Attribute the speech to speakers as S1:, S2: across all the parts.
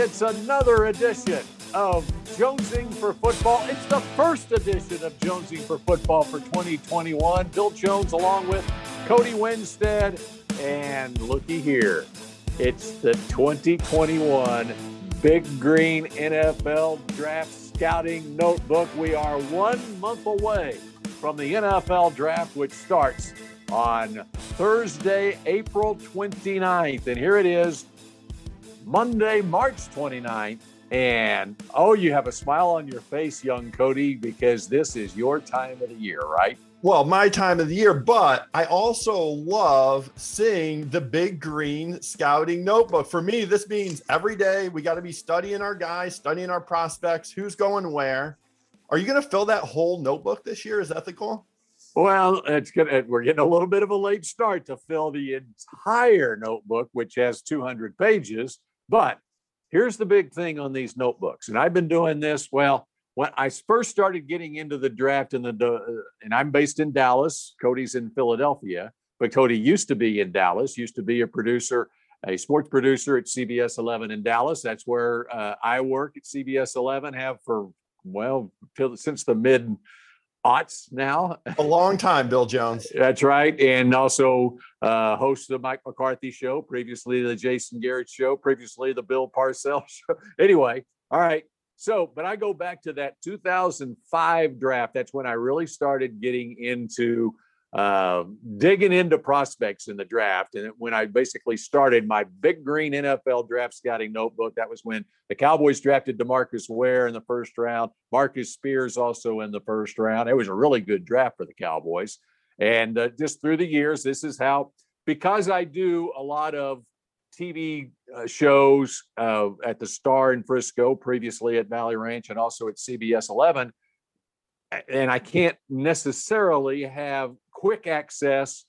S1: It's another edition of Jonesing for Football. It's the first edition of Jonesing for Football for 2021. Bill Jones along with Cody Winstead. And looky here, it's the 2021 Big Green NFL Draft Scouting Notebook. We are one month away from the NFL Draft, which starts on Thursday, April 29th. And here it is, Monday, March 29th. And oh, you have a smile on your face, young Cody, because this is your time of the year, right?
S2: Well, my time of the year, but I also love seeing the big green scouting notebook. For me, this means every day we got to be studying our guys, studying our prospects, who's going where. Are you going to fill that whole notebook this year? Is that the goal?
S1: Well, it's gonna. We're getting a little bit of a late start to fill the entire notebook, which has 200 pages. But here's the big thing on these notebooks, and I've been doing this. Well, when I first started getting into the draft, in the and I'm based in Dallas. Cody's in Philadelphia, but Cody used to be in Dallas. Used to be a producer, a sports producer at CBS 11 in Dallas. That's where uh, I work at CBS 11. Have for well since the mid aughts now.
S2: A long time, Bill Jones.
S1: That's right. And also uh, host the Mike McCarthy show, previously the Jason Garrett show, previously the Bill Parcells show. Anyway, all right. So, but I go back to that 2005 draft. That's when I really started getting into uh, digging into prospects in the draft. And when I basically started my big green NFL draft scouting notebook, that was when the Cowboys drafted Demarcus Ware in the first round, Marcus Spears also in the first round. It was a really good draft for the Cowboys. And uh, just through the years, this is how, because I do a lot of TV uh, shows uh, at the Star in Frisco, previously at Valley Ranch, and also at CBS 11 and I can't necessarily have quick access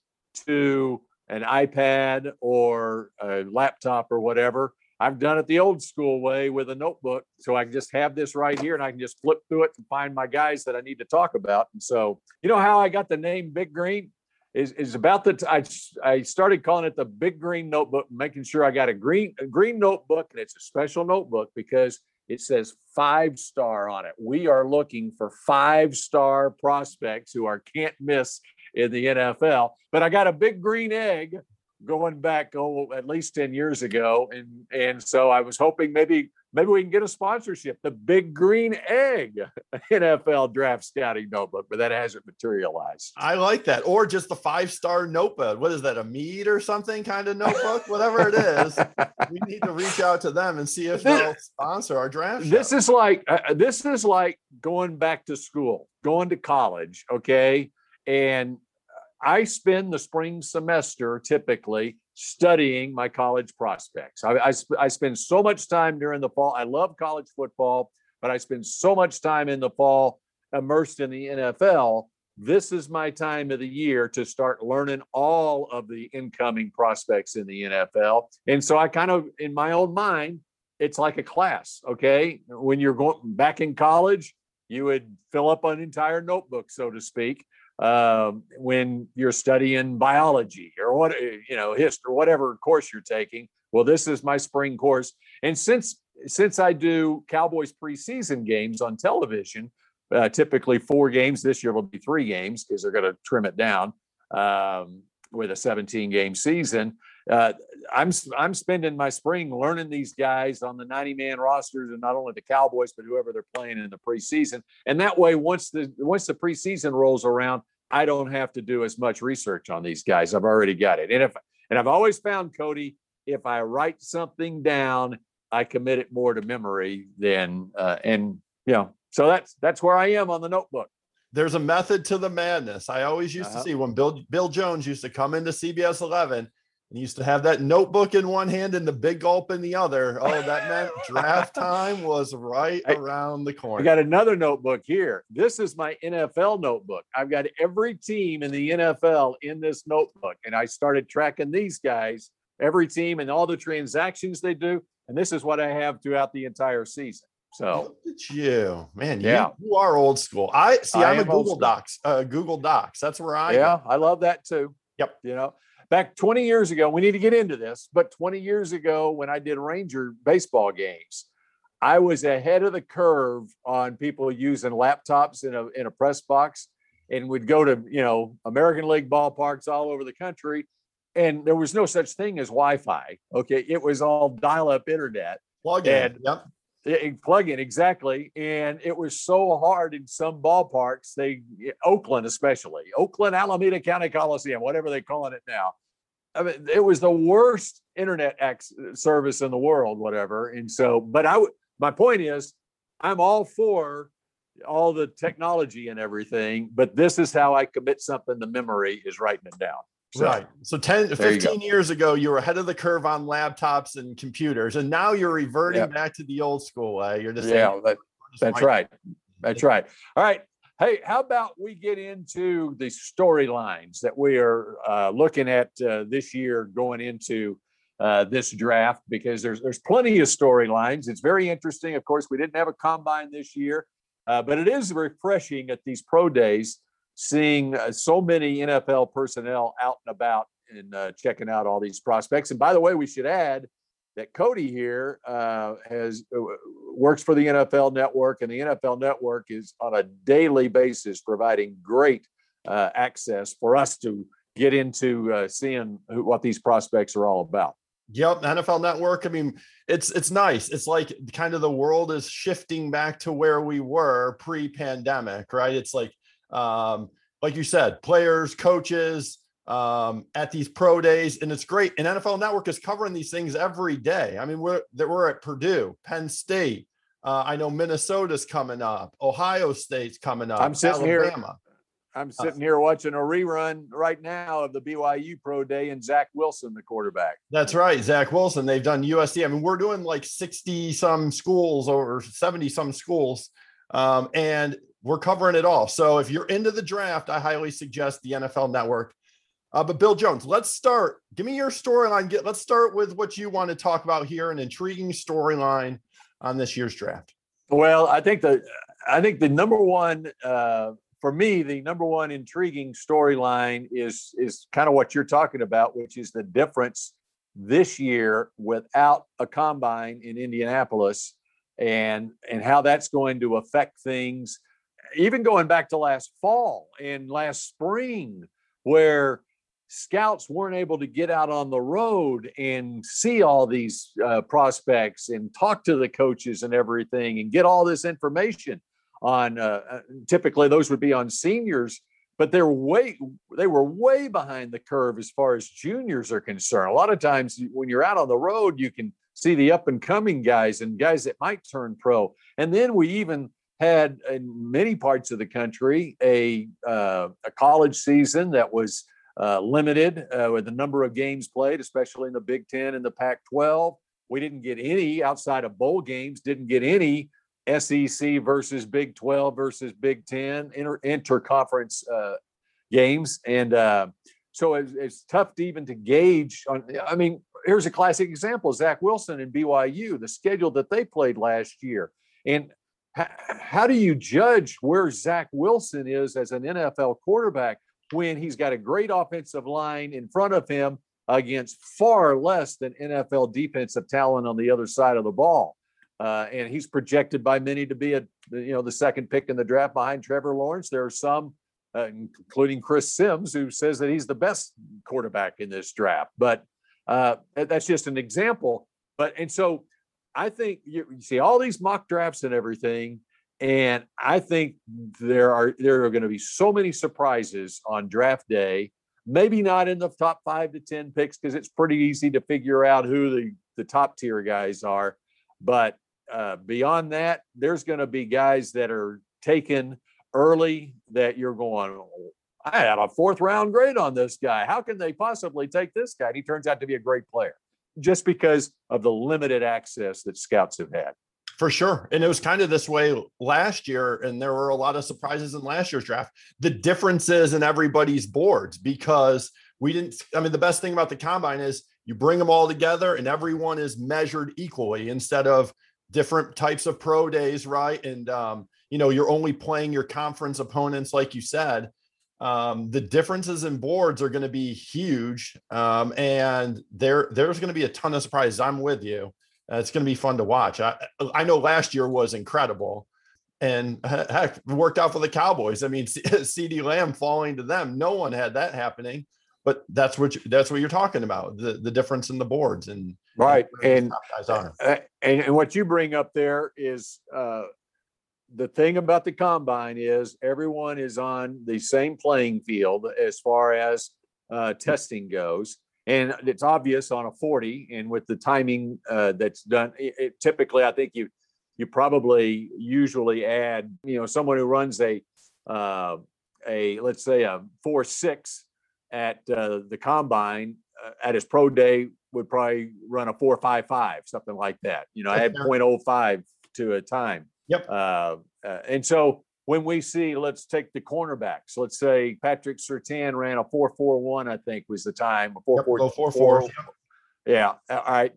S1: to an iPad or a laptop or whatever. I've done it the old school way with a notebook. So I can just have this right here and I can just flip through it and find my guys that I need to talk about. And so, you know how I got the name Big Green? Is, is about the t- I, I started calling it the big green notebook making sure i got a green a green notebook and it's a special notebook because it says five star on it. We are looking for five star prospects who are can't miss in the NFL. But I got a big green egg going back oh, at least 10 years ago. And and so I was hoping maybe maybe we can get a sponsorship, the big green egg NFL draft scouting notebook, but that hasn't materialized.
S2: I like that. Or just the five star notebook. What is that, a mead or something kind of notebook? Whatever it is, we need to reach out to them and see if they'll sponsor our draft. Show.
S1: This is like uh, this is like going back to school, going to college, okay? And I spend the spring semester typically studying my college prospects. I, I, I, spend so much time during the fall. I love college football, but I spend so much time in the fall immersed in the NFL. This is my time of the year to start learning all of the incoming prospects in the NFL. And so I kind of, in my own mind, it's like a class. Okay. When you're going back in college, you would fill up an entire notebook, so to speak um, when you're studying biology or what you know history whatever course you're taking well this is my spring course. And since since i do cowboys preseason games on television uh, typically four games this year will be three games because they're going to trim it down um, with a 17 game season uh, I'm I'm spending my spring learning these guys on the 90 man rosters and not only the Cowboys but whoever they're playing in the preseason. And that way, once the once the preseason rolls around, I don't have to do as much research on these guys. I've already got it. And if and I've always found Cody, if I write something down, I commit it more to memory than uh, and you know. So that's that's where I am on the notebook
S2: there's a method to the madness. I always used uh-huh. to see when Bill Bill Jones used to come into CBS 11 and used to have that notebook in one hand and the big gulp in the other. Oh, that meant draft time was right I, around the corner.
S1: I got another notebook here. This is my NFL notebook. I've got every team in the NFL in this notebook, and I started tracking these guys, every team, and all the transactions they do. And this is what I have throughout the entire season. So
S2: Look at you, man. Yeah, you, you are old school. I see. I am a Google Docs. Uh, Google Docs. That's where I.
S1: Yeah, I love that too.
S2: Yep.
S1: You know, back 20 years ago, we need to get into this, but 20 years ago, when I did Ranger baseball games, I was ahead of the curve on people using laptops in a in a press box and would go to, you know, American League ballparks all over the country. And there was no such thing as Wi-Fi. Okay. It was all dial-up internet.
S2: Plug in.
S1: And-
S2: Yep.
S1: It- plug in exactly and it was so hard in some ballparks they oakland especially oakland alameda county coliseum whatever they're calling it now. I mean it was the worst internet ex- service in the world whatever and so but i my point is i'm all for all the technology and everything but this is how i commit something to memory is writing it down So,
S2: Right. So 10,
S1: There you go.
S2: 15 years ago, you were ahead of the curve on laptops and computers, and now you're reverting
S1: Yeah.
S2: back to the old school way. You're just
S1: yeah
S2: saying,
S1: that,
S2: just
S1: That's right. That's right. All right. Hey, how about we get into the storylines that we are uh, looking at uh, this year going into uh, this draft? Because there's there's plenty of storylines. It's very interesting. Of course, we didn't have a combine this year, uh, but it is refreshing at these pro days seeing uh, so many NFL personnel out and about and uh, checking out all these prospects. And by the way, we should add that Cody here uh, has uh, works for the NFL Network, and the NFL Network is on a daily basis providing great uh, access for us to get into uh, seeing who, what these prospects are all about.
S2: Yep, NFL Network. I mean, it's it's nice. It's like kind of the world is shifting back to where we were pre-pandemic, right? It's like um like you said, players, coaches um at these pro days and it's great. And NFL Network is covering these things every day. I mean, we're that we're at Purdue, Penn State. Uh, I know Minnesota's coming up, Ohio State's coming up.
S1: I'm sitting here- I'm sitting here watching a rerun right now of the BYU Pro Day and Zach Wilson, the quarterback.
S2: That's right, Zach Wilson. They've done USC. I mean, we're doing like 60 some schools or 70 some schools, um, and we're covering it all. So if you're into the draft, I highly suggest the NFL Network. Uh, but Bill Jones, let's start. Give me your storyline. Get let's start with what you want to talk about here, an intriguing storyline on this year's draft.
S1: Well, I think the I think the number one uh, for me, the number one intriguing storyline is is kind of what you're talking about, which is the difference this year without a combine in Indianapolis, and and how that's going to affect things, even going back to last fall and last spring, where scouts weren't able to get out on the road and see all these uh, prospects and talk to the coaches and everything and get all this information on uh, uh, typically those would be on seniors but they're way they were way behind the curve as far as juniors are concerned. A lot of times when you're out on the road you can see the up and coming guys and guys that might turn pro. And then we even had in many parts of the country a uh, a college season that was uh, limited uh, with the number of games played, especially in the Big Ten and the Pac 12. We didn't get any outside of bowl games, didn't get any SEC versus Big 12 versus Big 10 inter, interconference uh, games. And uh, so it's, it's tough to even to gauge on. I mean, here's a classic example Zach Wilson and BYU, the schedule that they played last year. And how do you judge where Zach Wilson is as an NFL quarterback? when he's got a great offensive line in front of him against far less than NFL defensive talent on the other side of the ball. Uh, and he's projected by many to be a you know the second pick in the draft behind Trevor Lawrence. There are some, uh, including Chris Simms, who says that he's the best quarterback in this draft. But uh, that's just an example. But and so I think you, you see all these mock drafts and everything, and I think there are there are going to be so many surprises on draft day. Maybe not in the top five to ten picks because it's pretty easy to figure out who the the top tier guys are. But uh, beyond that, there's going to be guys that are taken early that you're going. "Oh, I had a fourth round grade on this guy. How can they possibly take this guy? And he turns out to be a great player just because of the limited access that scouts have had.
S2: For sure. And it was kind of this way last year. And there were a lot of surprises in last year's draft. The differences in everybody's boards because we didn't. I mean, the best thing about the combine is you bring them all together and everyone is measured equally instead of different types of pro days, right? And, um, you know, you're only playing your conference opponents, like you said. Um, the differences in boards are going to be huge, um, and there there's going to be a ton of surprises. I'm with you. Uh, it's going to be fun to watch. I I know last year was incredible, and heck, worked out for the Cowboys. I mean, CeeDee Lamb falling to them. No one had that happening, but that's what you, that's what you're talking about. The the difference in the boards and
S1: right and
S2: and
S1: and what you bring up there is uh, the thing about the combine is everyone is on the same playing field as far as uh, testing goes. And it's obvious on a 40 and with the timing uh, that's done, it, it, typically, I think you, you probably usually add, you know, someone who runs a, uh, a, let's say a four, six at uh, the combine uh, at his pro day would probably run a four, five, five, something like that. You know, add 0.05 to a time.
S2: Yep.
S1: Uh, uh, and so when we see, let's take the cornerbacks. Let's say Patrick Surtain ran a four four one. I think was the time.
S2: Four four yep, four four.
S1: Yeah. All right.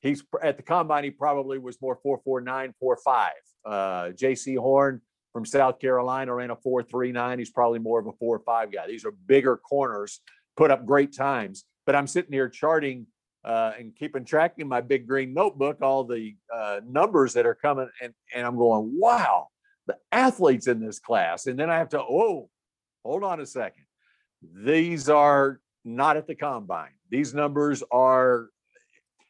S1: He's at the combine. He probably was more four four nine four five. Uh, Jaycee Horn from South Carolina ran a four three nine. He's probably more of a four five guy. These are bigger corners, put up great times. But I'm sitting here charting uh, and keeping track in my big green notebook all the uh, numbers that are coming, and and I'm going, wow, the athletes in this class, and then I have to, oh, hold on a second, these are not at the combine. These numbers are,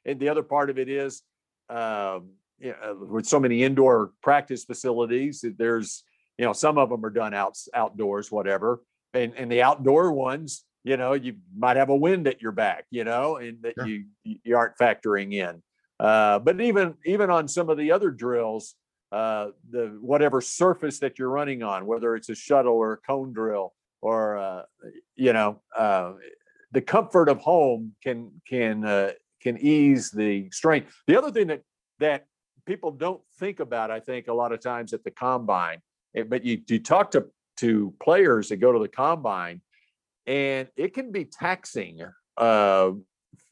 S1: and the other part of it is, um, you know, with so many indoor practice facilities, there's, you know, some of them are done out outdoors, whatever, and and the outdoor ones you know you might have a wind at your back you know and that sure. you you aren't factoring in uh, but even even on some of the other drills uh, the whatever surface that you're running on whether it's a shuttle or a cone drill or uh, you know uh, the comfort of home can can uh, can ease the strain the other thing that that people don't think about i think a lot of times at the combine eh, but you, you talk to to players that go to the combine and it can be taxing uh,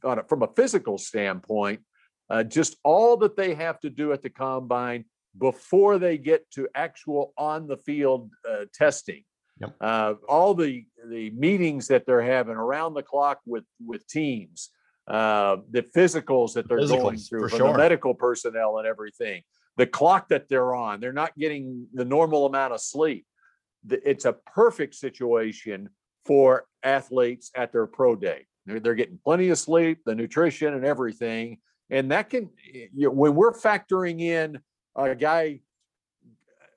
S1: a, from a physical standpoint. Uh, just all that they have to do at the combine before they get to actual on the field uh, testing.
S2: Yep.
S1: Uh, all the the meetings that they're having around the clock with with teams, uh, the physicals that they're physicals, going through from sure. the medical personnel and everything, the clock that they're on, they're not getting the normal amount of sleep. It's a perfect situation for athletes at their pro day. They're, getting plenty of sleep, the nutrition, and everything. And that can, you know, when we're factoring in a guy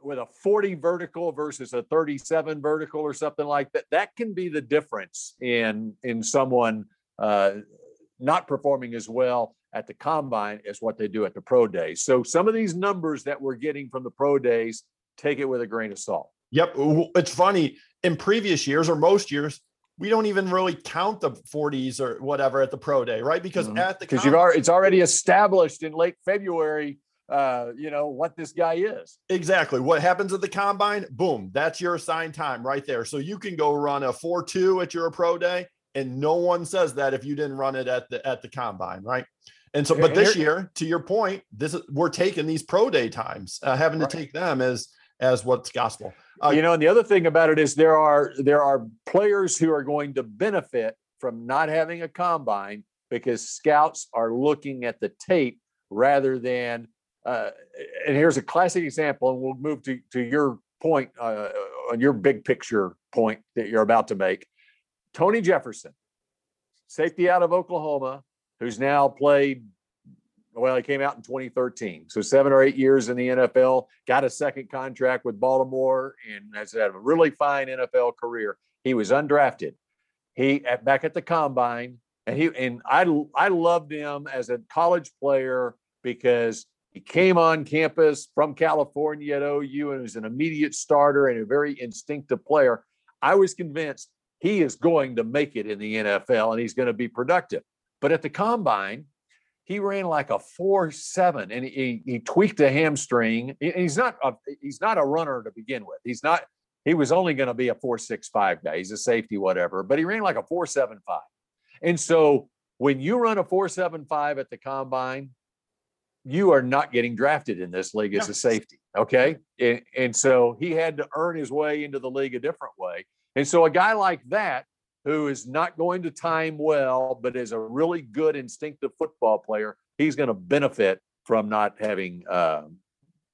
S1: with a 40 vertical versus a 37 vertical or something like that, that can be the difference in in someone uh, not performing as well at the combine as what they do at the pro day. So some of these numbers that we're getting from the pro days, take it with a grain of salt.
S2: Yep. It's funny in previous years or most years, we don't even really count the 40s or whatever at the pro day, right? Because mm-hmm. at the
S1: because you've already it's already established in late February uh, you know, what this guy is.
S2: Exactly. What happens at the combine? Boom, that's your assigned time right there. So you can go run a 4-2 at your pro day, and no one says that if you didn't run it at the at the combine, right? And so, but this year, to your point, this is we're taking these pro day times, uh, having right. to take them as as what's gospel.
S1: Uh, you know, and the other thing about it is there are there are players who are going to benefit from not having a combine because scouts are looking at the tape rather than. Uh, and here's a classic example, and we'll move to to your point uh, on your big picture point that you're about to make. Tony Jefferson, safety out of Oklahoma, who's now played well, he came out in 2013. So seven or eight years in the NFL, got a second contract with Baltimore, and has had a really fine NFL career. He was undrafted. He at, back at the combine, and he and I I loved him as a college player because he came on campus from California at OU and was an immediate starter and a very instinctive player. I was convinced he is going to make it in the NFL and he's going to be productive. But at the combine, he ran like a four seven, and he he tweaked a hamstring. He's not a, he's not a runner to begin with. He's not. He was only going to be a four six five guy. He's a safety, whatever. But he ran like a four seven five, and so when you run a four seven five at the combine, you are not getting drafted in this league as a safety. Okay, and, and so he had to earn his way into the league a different way. And so a guy like that, who is not going to time well, but is a really good instinctive football player, he's going to benefit from not having uh,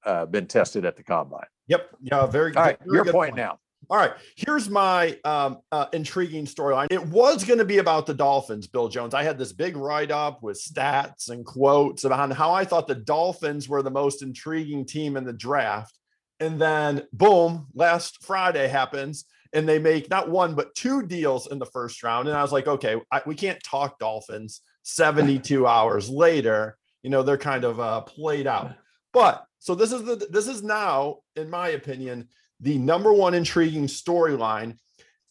S1: uh, been tested at the combine.
S2: Yep. Yeah. Very.
S1: All right,
S2: very
S1: your
S2: good
S1: point now.
S2: All right, here's my um, uh, intriguing storyline. It was going to be about the Dolphins, Bill Jones. I had this big write up with stats and quotes about how I thought the Dolphins were the most intriguing team in the draft. And then, boom, last Friday happens and they make not one, but two deals in the first round. And I was like, okay, I, we can't talk Dolphins 72 hours later. You know, they're kind of uh, played out. But so this is the this is now, in my opinion, the number one intriguing storyline.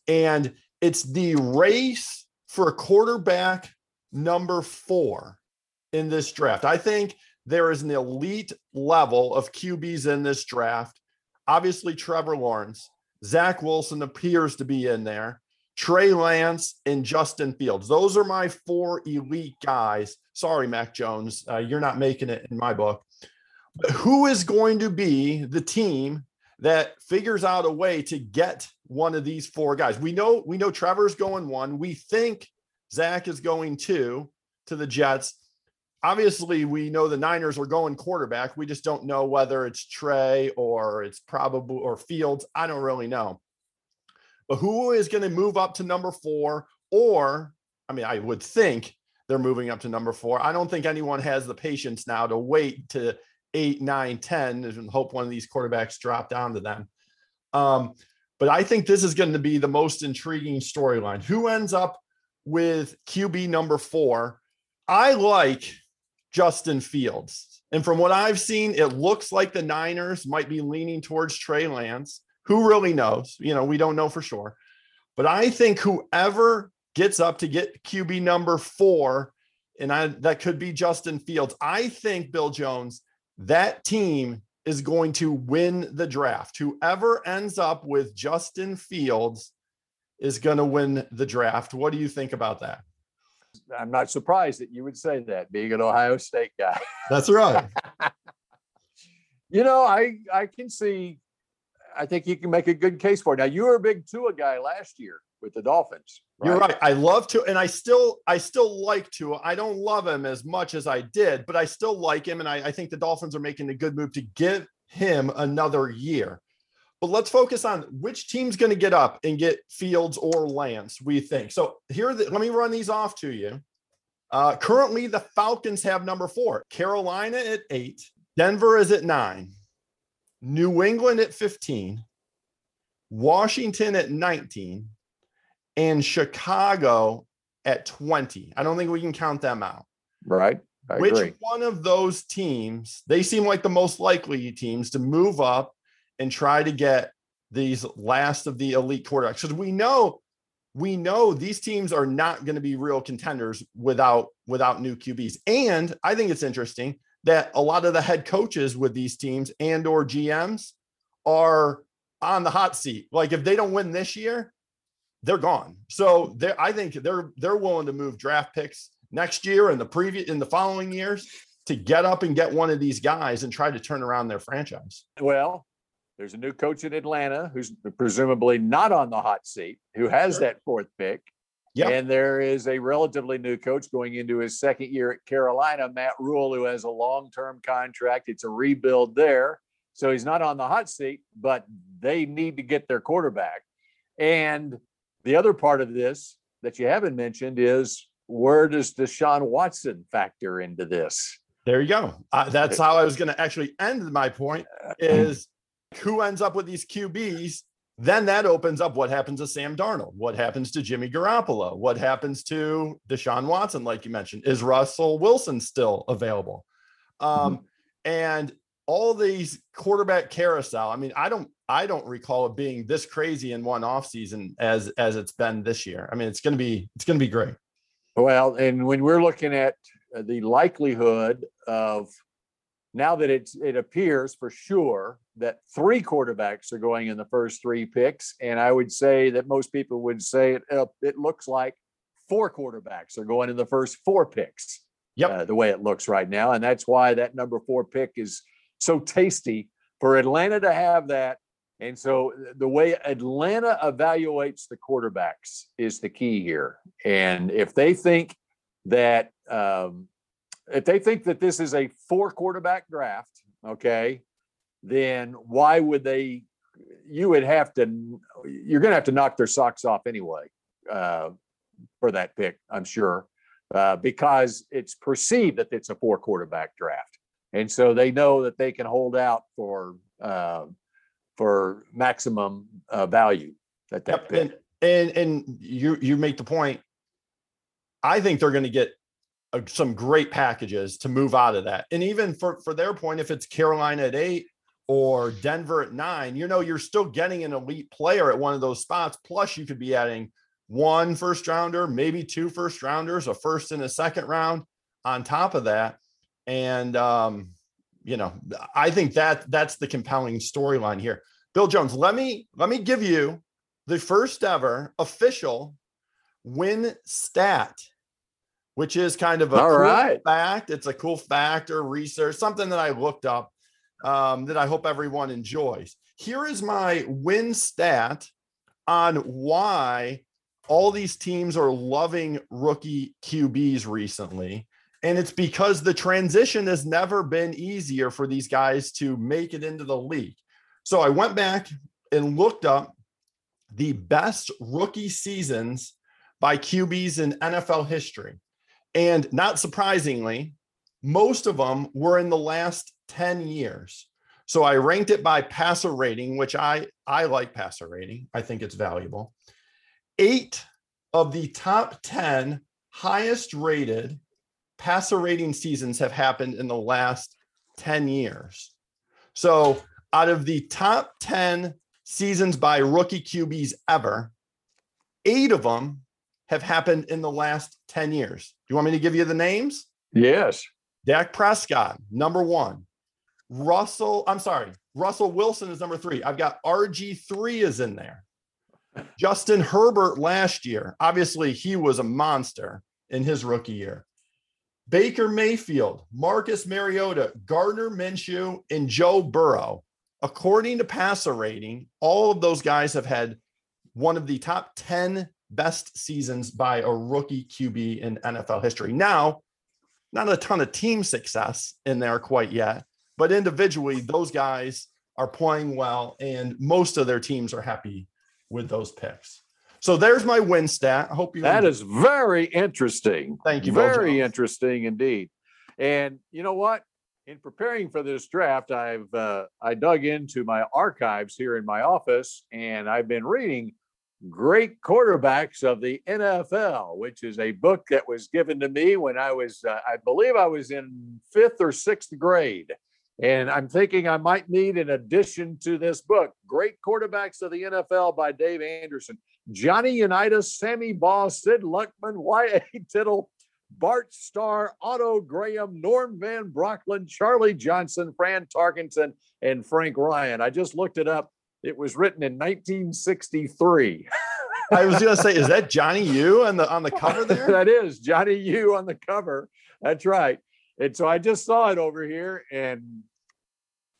S2: And it's the race for quarterback number four in this draft. I think there is an elite level of QBs in this draft. Obviously, Trevor Lawrence, Zach Wilson appears to be in there, Trey Lance, and Justin Fields. Those are my four elite guys. Sorry, Mac Jones, uh, you're not making it in my book. But who is going to be the team that figures out a way to get one of these four guys. We know we know Trevor's going one. We think Zach is going two to the Jets. Obviously, we know the Niners are going quarterback. We just don't know whether it's Trey or it's probably or Fields. I don't really know. But who is going to move up to number four? Or, I mean, I would think they're moving up to number four. I don't think anyone has the patience now to wait to eight, nine, 10, and hope one of these quarterbacks drop down to them. Um, but I think this is going to be the most intriguing storyline. Who ends up with QB number four? I like Justin Fields. And from what I've seen, it looks like the Niners might be leaning towards Trey Lance. Who really knows? You know, we don't know for sure. But I think whoever gets up to get QB number four, and I, that could be Justin Fields, I think Bill Jones that team is going to win the draft. Whoever ends up with Justin Fields is going to win the draft. What do you think about that?
S1: I'm not surprised that you would say that, being an Ohio State guy.
S2: That's right.
S1: you know, I I can see. I think you can make a good case for it. Now, you were a big Tua guy last year with the Dolphins.
S2: Right? You're right. I love to, and I still, I still like to. I don't love him as much as I did, but I still like him, and I, I think the Dolphins are making a good move to give him another year. But let's focus on which team's going to get up and get Fields or Lance. We think so. Here, the, let me run these off to you. Uh, currently, the Falcons have number four, Carolina at eight, Denver is at nine, New England at 15, Washington at 19, and Chicago at 20. I don't think we can count them out.
S1: Right.
S2: I Which agree. one of those teams, they seem like the most likely teams to move up and try to get these last of the elite quarterbacks? Because we know we know these teams are not going to be real contenders without without new QBs. And I think it's interesting that a lot of the head coaches with these teams and or GMs are on the hot seat. Like if they don't win this year, they're gone. So they I think they're they're willing to move draft picks next year and the previous in the following years to get up and get one of these guys and try to turn around their franchise.
S1: Well, there's a new coach in Atlanta who's presumably not on the hot seat, who has sure. that fourth pick. Yep. And there is a relatively new coach going into his second year at Carolina, Matt Rhule, who has a long term contract. It's a rebuild there. So he's not on the hot seat, but they need to get their quarterback. And the other part of this that you haven't mentioned is where does Deshaun Watson factor into this?
S2: There you go. Uh, that's how I was going to actually end my point is who ends up with these QBs. Then that opens up what happens to Sam Darnold, what happens to Jimmy Garoppolo, what happens to Deshaun Watson, like you mentioned. Is Russell Wilson still available? Um, mm-hmm. And all these quarterback carousel. I mean, I don't I don't recall it being this crazy in one offseason as as it's been this year. I mean, it's going to be it's to be great.
S1: Well, and when we're looking at the likelihood of now that it's it appears for sure that three quarterbacks are going in the first three picks, and I would say that most people would say it uh, it looks like four quarterbacks are going in the first four picks.
S2: Yep.
S1: Uh, the way it looks right now, and that's why that number four pick is so tasty for Atlanta to have that And so the way Atlanta evaluates the quarterbacks is the key here. And if they think that um, if they think that this is a four quarterback draft, okay, then why would they? You would have to. You're going to have to knock their socks off anyway uh, for that pick, I'm sure, uh, because it's perceived that it's a four quarterback draft, and so they know that they can hold out for uh, for maximum uh, value at that
S2: Yep,
S1: pick.
S2: and, and and you you make the point. I think they're going to get uh, some great packages to move out of that, and even for for their point, if it's Carolina at eight or Denver at nine, you know, you're still getting an elite player at one of those spots. Plus, you could be adding one first rounder, maybe two first rounders, a first and a second round on top of that, and um, you know, I think that that's the compelling storyline here. Bill Jones, let me let me give you the first ever official win stat, which is kind of a
S1: All
S2: cool
S1: right.
S2: fact. It's a cool fact or research, something that I looked up um, that I hope everyone enjoys. Here is my win stat on why all these teams are loving rookie QBs recently. And it's because the transition has never been easier for these guys to make it into the league. So I went back and looked up the best rookie seasons by QBs in NFL history. And not surprisingly, most of them were in the last 10 years. So I ranked it by passer rating, which I I like passer rating. I think it's valuable. 8 of the top 10 highest rated passer rating seasons have happened in the last 10 years. So out of the top 10 seasons by rookie QBs ever, eight of them have happened in the last 10 years. Do you want me to give you the names?
S1: Yes.
S2: Dak Prescott, number one. Russell, I'm sorry, Russell Wilson is number three. I've got RG3 is in there. Justin Herbert last year, obviously, he was a monster in his rookie year. Baker Mayfield, Marcus Mariota, Gardner Minshew, and Joe Burrow. According to passer rating, all of those guys have had one of the top 10 best seasons by a rookie QB in NFL history. Now, not a ton of team success in there quite yet, but individually, those guys are playing well, and most of their teams are happy with those picks. So there's my win stat. I hope you
S1: That is very interesting.
S2: Thank you,
S1: Very interesting indeed. And you know what? In preparing for this draft, I've uh, I dug into my archives here in my office, and I've been reading "Great Quarterbacks of the NFL," which is a book that was given to me when I was, uh, I believe, I was in fifth or sixth grade. And I'm thinking I might need an addition to this book, Great Quarterbacks of the NFL by Dave Anderson. Johnny Unitas, Sammy Baugh, Sid Luckman, Y.A. Tittle, Bart Starr, Otto Graham, Norm Van Brocklin, Charley Johnson, Fran Tarkenton, and Frank Ryan. I just looked it up. It was written in 1963.
S2: I was going to say, is that Johnny U on the on the cover there?
S1: that is Johnny U on the cover. That's right. And so I just saw it over here, and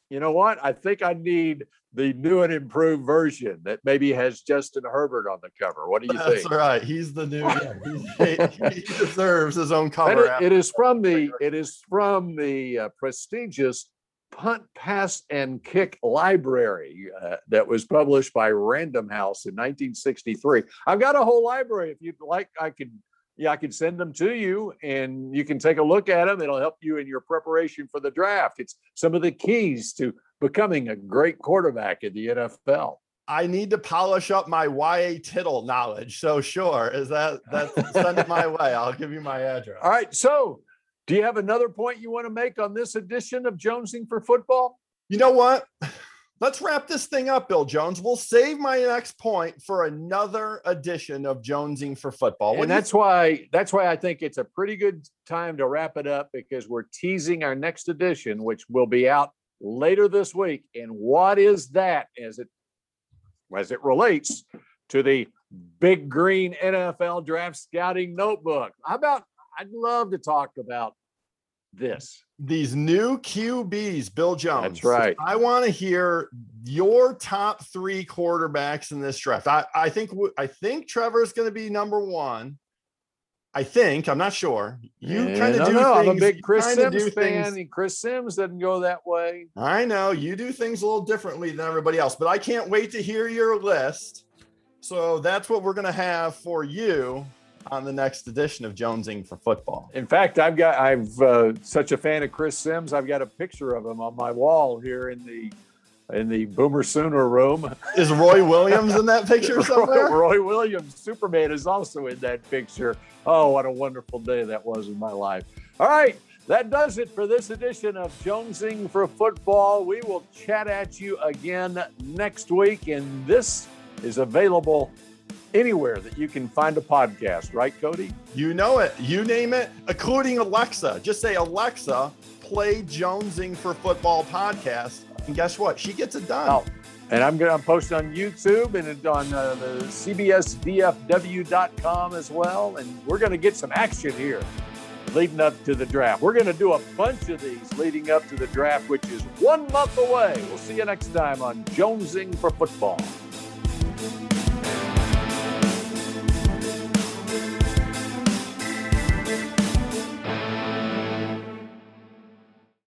S1: you know what? I think I need the new and improved version that maybe has Justin Herbert on the cover. What do you
S2: That's
S1: think?
S2: That's right. He's the new. Yeah, he's, he deserves his own cover.
S1: it- it is from the it is from the uh, prestigious Punt, Pass, and Kick Library uh, that was published by Random House in 1963. I've got a whole library. If you'd like, I could yeah, I could send them to you, and you can take a look at them. It'll help you in your preparation for the draft. It's some of the keys to becoming a great quarterback in the NFL.
S2: I need to polish up my YA Tittle knowledge. So sure, is that that send it my way? I'll give you my address.
S1: All right, so. Do you have another point you want to make on this edition of Jonesing for Football?
S2: You know what? Let's wrap this thing up, Bill Jones. We'll save my next point for another edition of Jonesing for Football. What
S1: and
S2: do you
S1: that's why that's why I think it's a pretty good time to wrap it up because we're teasing our next edition, which will be out later this week. And what is that as it as it relates to the big green NFL draft scouting notebook? How about I'd love to talk about this.
S2: These new QBs, Bill Jones.
S1: That's right.
S2: I want to hear your top three quarterbacks in this draft. I, I think I think Trevor's going to be number one. I think I'm not sure. You
S1: Yeah,
S2: kind of
S1: no,
S2: do.
S1: no,
S2: things,
S1: I'm a big Chris
S2: Simms
S1: fan,
S2: things-
S1: and Chris Simms doesn't go that way.
S2: I know you do things a little differently than everybody else, but I can't wait to hear your list. So that's what we're going to have for you on the next edition of Jonesing for Football.
S1: In fact, I've got I've uh, such a fan of Chris Simms. I've got a picture of him on my wall here in the in the Boomer Sooner room.
S2: Is Roy Williams in that picture somewhere?
S1: Roy Williams, Superman, is also in that picture. Oh, what a wonderful day that was in my life. All right, that does it for this edition of Jonesing for Football. We will chat at you again next week, and this is available anywhere that you can find a podcast, right, Cody?
S2: You know it. You name it, including Alexa. Just say, Alexa, play Jonesing for Football podcast. And guess what? She gets it done.
S1: Oh, and I'm going to post it on YouTube and on uh, the CBSDFW.com as well. And we're going to get some action here leading up to the draft. We're going to do a bunch of these leading up to the draft, which is one month away. We'll see you next time on Jonesing for Football.